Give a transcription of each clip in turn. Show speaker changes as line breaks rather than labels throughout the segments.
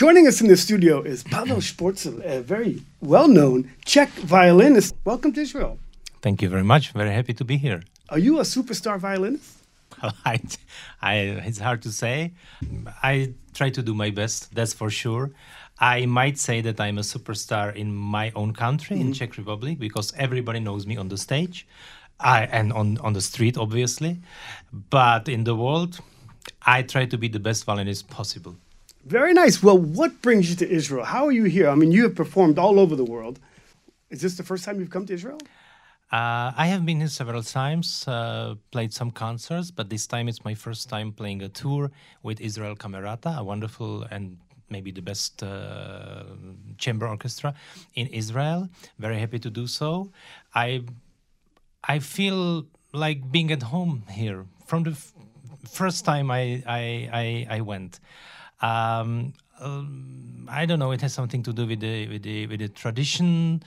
Joining us in the studio is Pavel Sporcl, a very well known Czech violinist. Welcome to Israel.
Thank you very much. Very happy to be here.
Are you a superstar violinist?
I, I, it's hard to say. I try to do my best, that's for sure. I might say that I'm a superstar in my own country, mm-hmm. in Czech Republic, because everybody knows me on the stage, I, and on, on the street, obviously. But in the world, I try to be the best violinist possible.
Very nice. Well, what brings you to Israel? How are you here? I mean, you have performed all over the world. Is this the first time you've come to Israel?
Uh, I have been here several times, uh, played some concerts, but this time it's my first time playing a tour with Israel Camerata, a wonderful and maybe the best uh, chamber orchestra in Israel. Very happy to do so. I I feel like being at home here from the f- first time I I, I, I went. Um, um, I don't know. It has something to do with the with the with the tradition,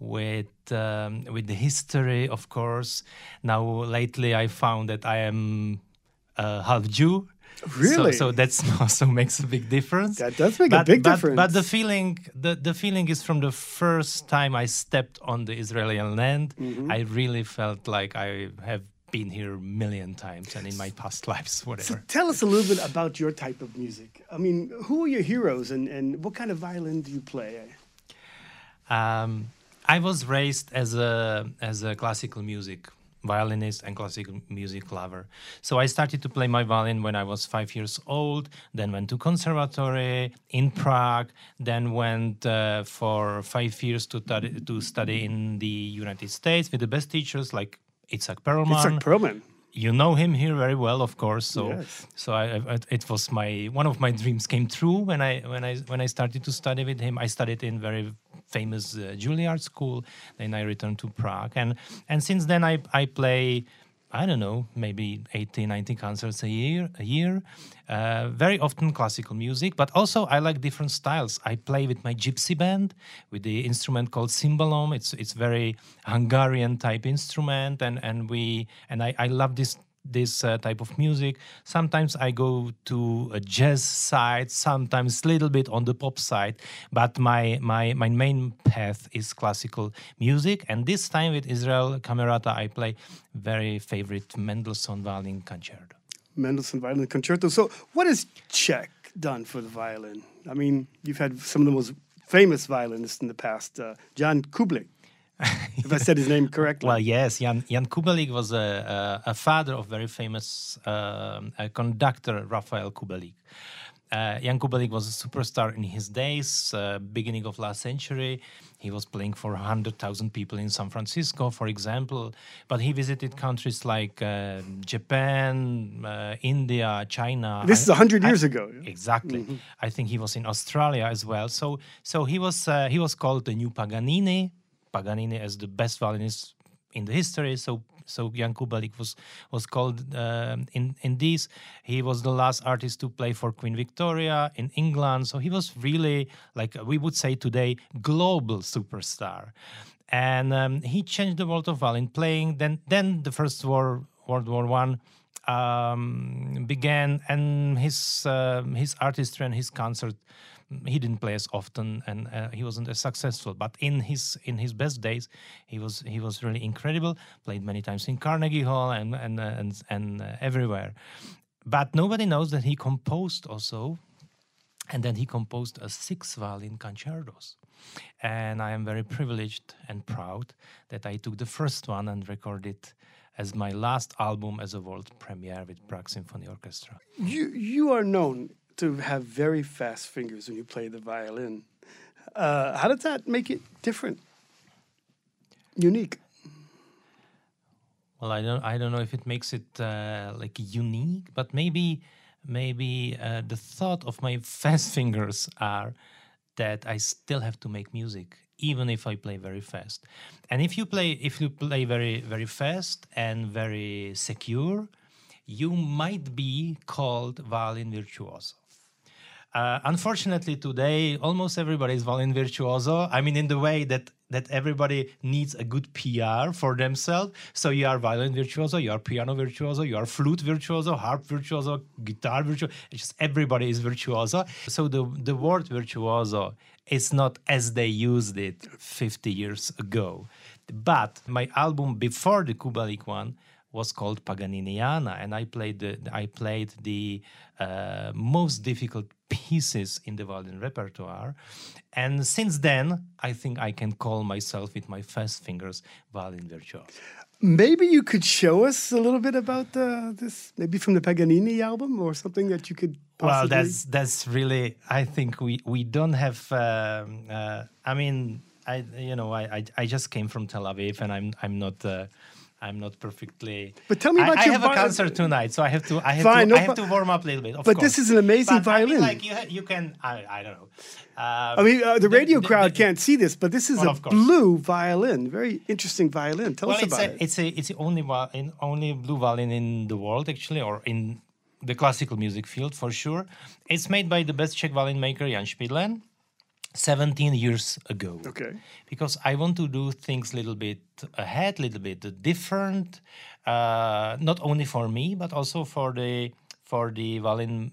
with um, with the history, of course. Now lately, I found that I am uh, half Jew.
Really?
So, so that also makes a big difference.
That does make but, a big
but,
difference.
But the feeling, the, the feeling is from the first time I stepped on the Israeli land. Mm-hmm. I really felt like I have been here a million times and in my past lives, whatever.
So tell us a little bit about your type of music. I mean, who are your heroes and, and what kind of violin do you play?
Um, I was raised as a as a classical music violinist and classical music lover. So I started to play my violin when I was five years old. Then went to conservatory in Prague. Then went uh, for five years to study to study in the United States with the best teachers like Itzhak Perlman.
Itzhak Perlman.
You know him here very well, of course. So,
yes.
so I, I, it was my one of my dreams came true when I when I when I started to study with him. I studied in very famous uh, Juilliard school. Then I returned to Prague, and and since then I I play I don't know, maybe 18, 19 concerts a year. A year. Uh, very often classical music, but also I like different styles. I play with my gypsy band with the instrument called cymbalom. It's it's very Hungarian type instrument, and and we and I, I love this this uh, type of music. Sometimes I go to a jazz side, sometimes a little bit on the pop side, but my my my main path is classical music. And this time with Israel Camerata, I play very favorite Mendelssohn violin concerto.
Mendelssohn violin concerto. So, what has Czech done for the violin? I mean, you've had some of the most famous violinists in the past, uh, Jan Kubelik if I said his name correctly.
Well, yes, Jan, Jan Kubelik was a, a, a father of very famous uh, conductor Rafael Kubelik. Uh, Jan Kubelik was a superstar in his days, uh, beginning of last century. He was playing for 100,000 people in San Francisco, for example. But he visited countries like uh, Japan, uh, India, China.
This is 100 years
I,
ago.
Exactly. Mm-hmm. I think he was in Australia as well. So, so he was uh, he was called the new Paganini Paganini as the best violinist in the history. So so Jan Kubelik was was called uh, in in this. He was the last artist to play for Queen Victoria in England. So he was really like we would say today global superstar, and um, he changed the world of violin playing. Then then the First War World War One. Um, began and his uh, his artistry and his concert he didn't play as often and uh, he wasn't as successful. But in his in his best days he was he was really incredible played many times in carnegie hall and and uh, and, and uh, everywhere. But nobody knows that he composed also and then he composed a six violin concertos. And i am very privileged and proud that i took the first one and recorded as my last album as a world premiere with Prague Symphony Orchestra.
You you are known to have very fast fingers when you play the violin. Uh, how does that make it different, unique?
Well, I don't, I don't know if it makes it uh, like unique, but maybe, maybe uh, the thought of my fast fingers are that I still have to make music, even if I play very fast. And if you play, if you play very, very fast and very secure, you might be called violin virtuoso. Uh, unfortunately, today almost everybody is violin virtuoso. I mean, in the way that that everybody needs a good PR for themselves. So you are violin virtuoso, you are piano virtuoso, you are flute virtuoso, harp virtuoso, guitar virtuoso. Just everybody is virtuoso. So the the word virtuoso is not as they used it 50 years ago. But my album before the Kubelik one was called Paganiniana, and I played the I played the uh, most difficult pieces in the violin repertoire. And since then, I think I can call myself with my fast fingers violin virtuoso.
Maybe you could show us a little bit about uh, this, maybe from the Paganini album or something that you could. Possibly...
Well, that's that's really. I think we we don't have. Um, uh, I mean, I you know I, I, I just came from Tel Aviv and I'm I'm not. Uh, I'm not perfectly.
But tell me about
I,
your.
I have a concert tonight, so I have to. I have
Fine,
to.
no
I have to warm up a little bit.
but
course.
this is an amazing
but
violin.
I mean, like you, ha- you can. I, I don't know. Um,
I mean, uh, the radio
the-
crowd
the-
can't see this, but this is
Well,
a blue violin. Very interesting violin. Tell
well,
us about
a,
it.
it's a it's the only only blue violin in the world actually, or in the classical music field for sure. It's made by the best Czech violin maker Jan Spidlen. 17 years ago.
Okay.
Because I want to do things a little bit ahead, a little bit different, uh, not only for me, but also for the for the violin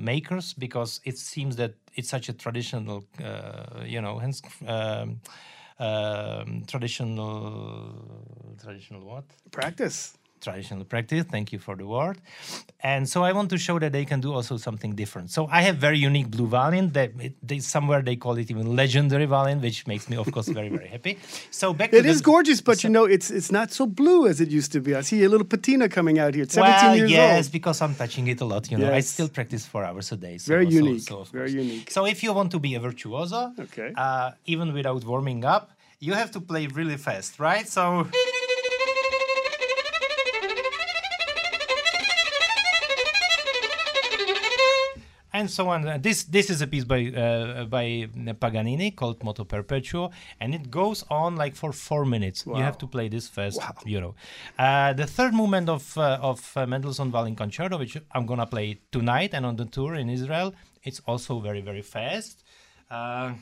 makers, because it seems that it's such a traditional, uh, you know, hence, um, um, traditional, traditional what?
Practice.
Traditional practice. Thank you for the word. And so I want to show that they can do also something different. So I have very unique blue violin. That it, they, somewhere they call it even legendary violin, which makes me, of course, very very happy. So back to
It
the,
is gorgeous, but you know, it's it's not so blue as it used to be. I see a little patina coming out here. It's 17
well,
years
yes,
old.
because I'm touching it a lot. You know, I still practice four hours a day. So,
Very unique,
so of
very unique.
So if you want to be a virtuoso,
Okay.
uh, even without warming up, you have to play really fast, right? So. and so on. This this is a piece by uh, by Paganini called Moto Perpetuo, and it goes on like for four minutes. You have to play this fast, you know. Uh, the third movement of uh, of uh, Mendelssohn Violin Concerto, which I'm gonna play tonight and on the tour in Israel, it's also very very fast. Uh,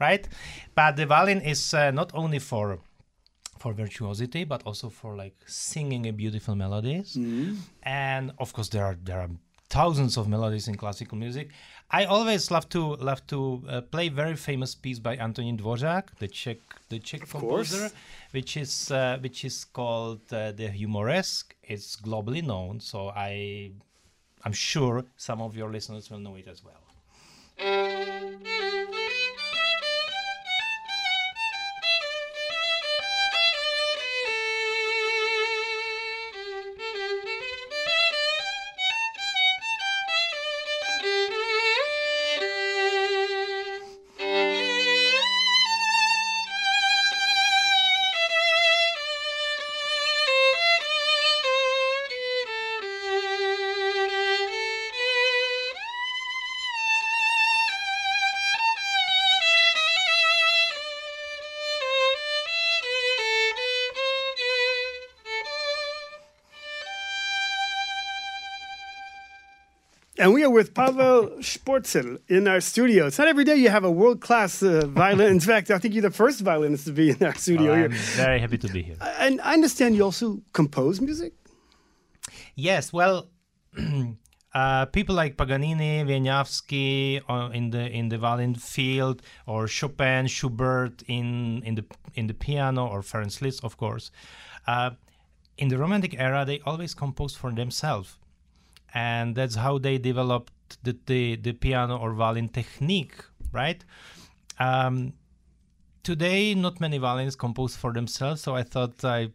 right? But the violin is uh, not only for for virtuosity, but also for like singing a beautiful melodies. And of course, there are there are thousands of melodies in classical music. I always love to love to uh, play very famous piece by Antonín Dvořák, the Czech the Czech composer,
course.
which is uh, which is called uh, the Humoresque. It's globally known, so I I'm sure some of your listeners will know it as well.
And we are with Pavel Sporcl in our studio. It's not every day you have a world class uh, violin. In fact, I think you're the first violinist to be in our studio
I'm
here.
very happy to be here.
And I understand you also compose music.
Yes, well, uh, people like Paganini, Wieniawski uh, in the in the violin field, or Chopin, Schubert in in the in the piano, or Ferenc Liszt, of course. Uh, in the Romantic era, they always composed for themselves, and that's how they developed the the, the piano or violin technique, right? Um, today, not many violinists compose for themselves, so I thought I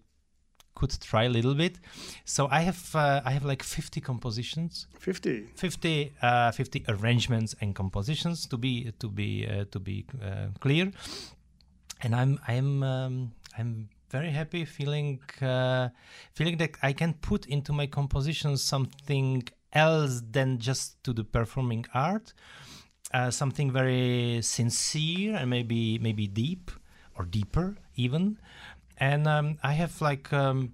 could try a little bit. So I have uh, I have like 50 compositions,
50.
50 uh, 50 arrangements and compositions to be to be uh, to be uh, clear. And I'm I'm um, I'm very happy feeling uh, feeling that I can put into my compositions something else than just to the performing art. Uh, something very sincere and maybe maybe deep or deeper even and um, I have like um,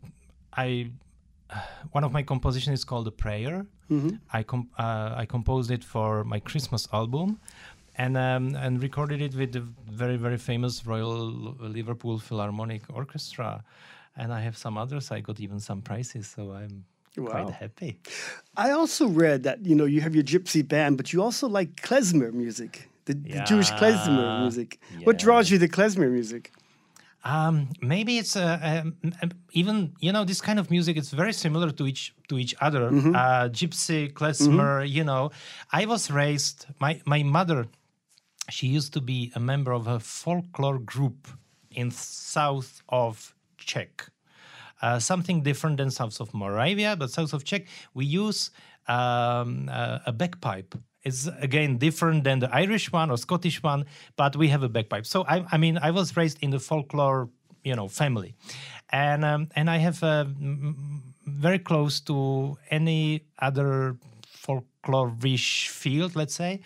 I one of my compositions is called a prayer. I com- uh, I composed it for my Christmas album, and um, and recorded it with the very very famous Royal Liverpool Philharmonic Orchestra, and I have some others. I got even some prizes, so I'm
Wow.
quite happy.
I also read that you know you have your gypsy band, but you also like klezmer music, the, the Jewish klezmer
Yeah.
music. What draws you to klezmer music?
Um, maybe it's uh, um, um, even you know this kind of music. It's very similar to each to each other. Uh, gypsy, klezmer. You know, I was raised. My my mother, she used to be a member of a folklore group in south of Czech. Uh, something different than south of Moravia, but south of Czech, we use um, uh, a bagpipe. It's again different than the Irish one or Scottish one, but we have a bagpipe. So I, I mean, I was raised in the folklore, you know, family, and um, and I have uh, very close to any other folklore-ish field, let's say.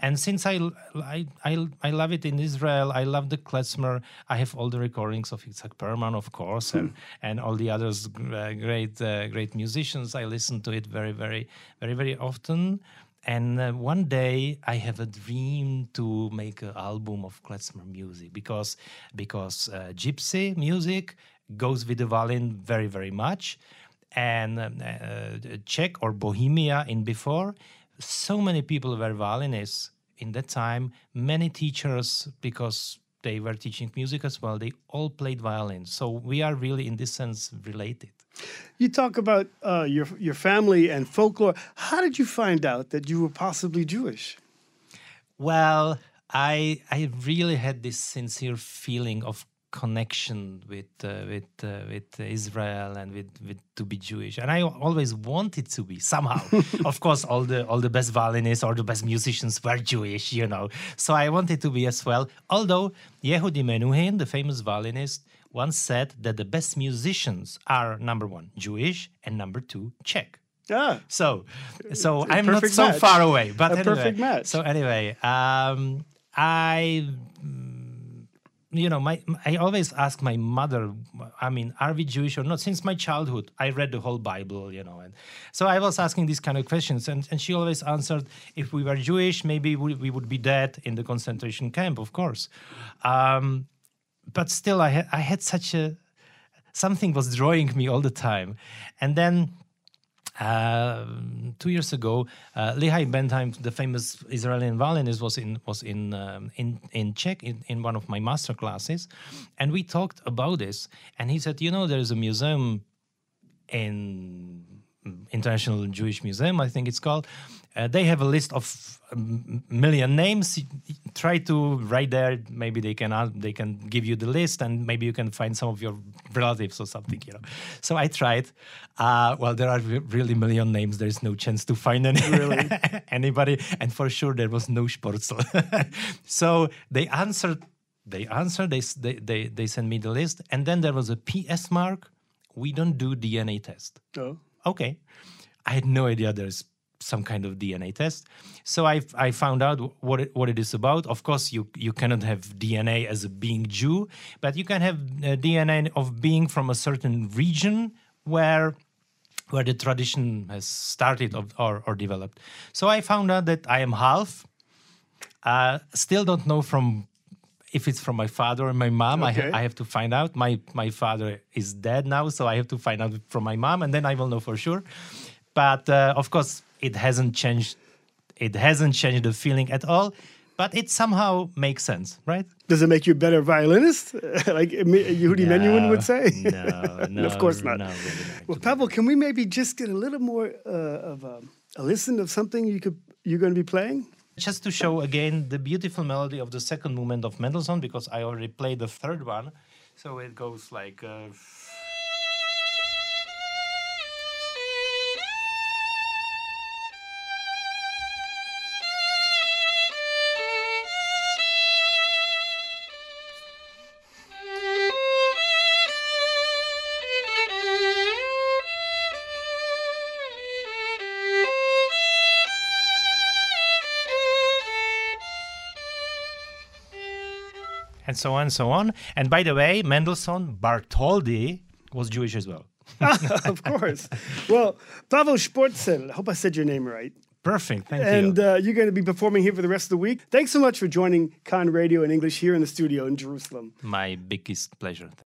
And since I, I, I, I love it in Israel, I love the klezmer. I have all the recordings of Itzhak Perlman, of course, and, and all the others uh, great uh, great musicians. I listen to it very very very very often. And uh, one day I have a dream to make an album of klezmer music because because uh, gypsy music goes with the violin very very much, and um, uh, Czech or Bohemia in before so many people were violinists in that time. Many teachers, because they were teaching music as well, they all played violin. So we are really, in this sense, related.
You talk about uh, your your family and folklore. How did you find out that you were possibly Jewish?
Well, I I really had this sincere feeling of connection with uh, with uh, with Israel and with, with to be Jewish, and I always wanted to be somehow. of course, all the all the best violinists or the best musicians were Jewish, you know. So I wanted to be as well. Although Yehudi Menuhin, the famous violinist, once said that the best musicians are number one Jewish and number two Czech.
Ah,
So, so I'm not so
match.
far away. But
A
anyway,
perfect match.
So anyway, um, I, you know, my I always ask my mother. I mean, are we Jewish or not? Since my childhood, I read the whole Bible, you know, and so I was asking these kind of questions, and and she always answered, if we were Jewish, maybe we, we would be dead in the concentration camp, of course. Um, but still, I had I had such a something was drawing me all the time, and then uh, two years ago, uh, Lehigh Bentheim, the famous Israeli violinist, was in was in um, in in Czech in, in one of my master classes, and we talked about this. And he said, you know, there is a museum in International Jewish Museum, I think it's called. Uh, they have a list of a m- million names. Try to write there. Maybe they can ask, they can give you the list, and maybe you can find some of your relatives or something. You know. So I tried. Uh, well, there are really million names. There is no chance to find any really? anybody, and for sure there was no Sporcl. so they answered. They answered. They, they they they sent me the list, and then there was a PS mark. We don't do DNA test
oh.
okay. I had no idea there's some kind of DNA test. So I I found out what it, what it is about. Of course, you you cannot have DNA as a being Jew, but you can have uh, DNA of being from a certain region where where the tradition has started of, or, or developed. So I found out that I am half. Uh, still don't know from if it's from my father or my mom. I, ha- I have to find out. My my father is dead now, so I have to find out from my mom, and then I will know for sure. But uh, of course, it hasn't changed. It hasn't changed the feeling at all. But it somehow makes sense, right?
Does it make you a better violinist, like Yehudi Menuhin would say?
No, no,
of course not.
No, really not.
Well, Pavel, can we maybe just get a little more uh, of a, a listen of something you could you're going to be playing?
Just to show again the beautiful melody of the second movement of Mendelssohn, because I already played the third one. So it goes like. Uh, and so on and so on. And by the way, Mendelssohn Bartholdy was Jewish as well.
of course. Well, Pavel Sporcl, I hope I said your name right.
Perfect. Thank
And
you.
uh, you're going to be performing here for the rest of the week. Thanks so much for joining Kan Radio in English here in the studio in Jerusalem.
My biggest pleasure.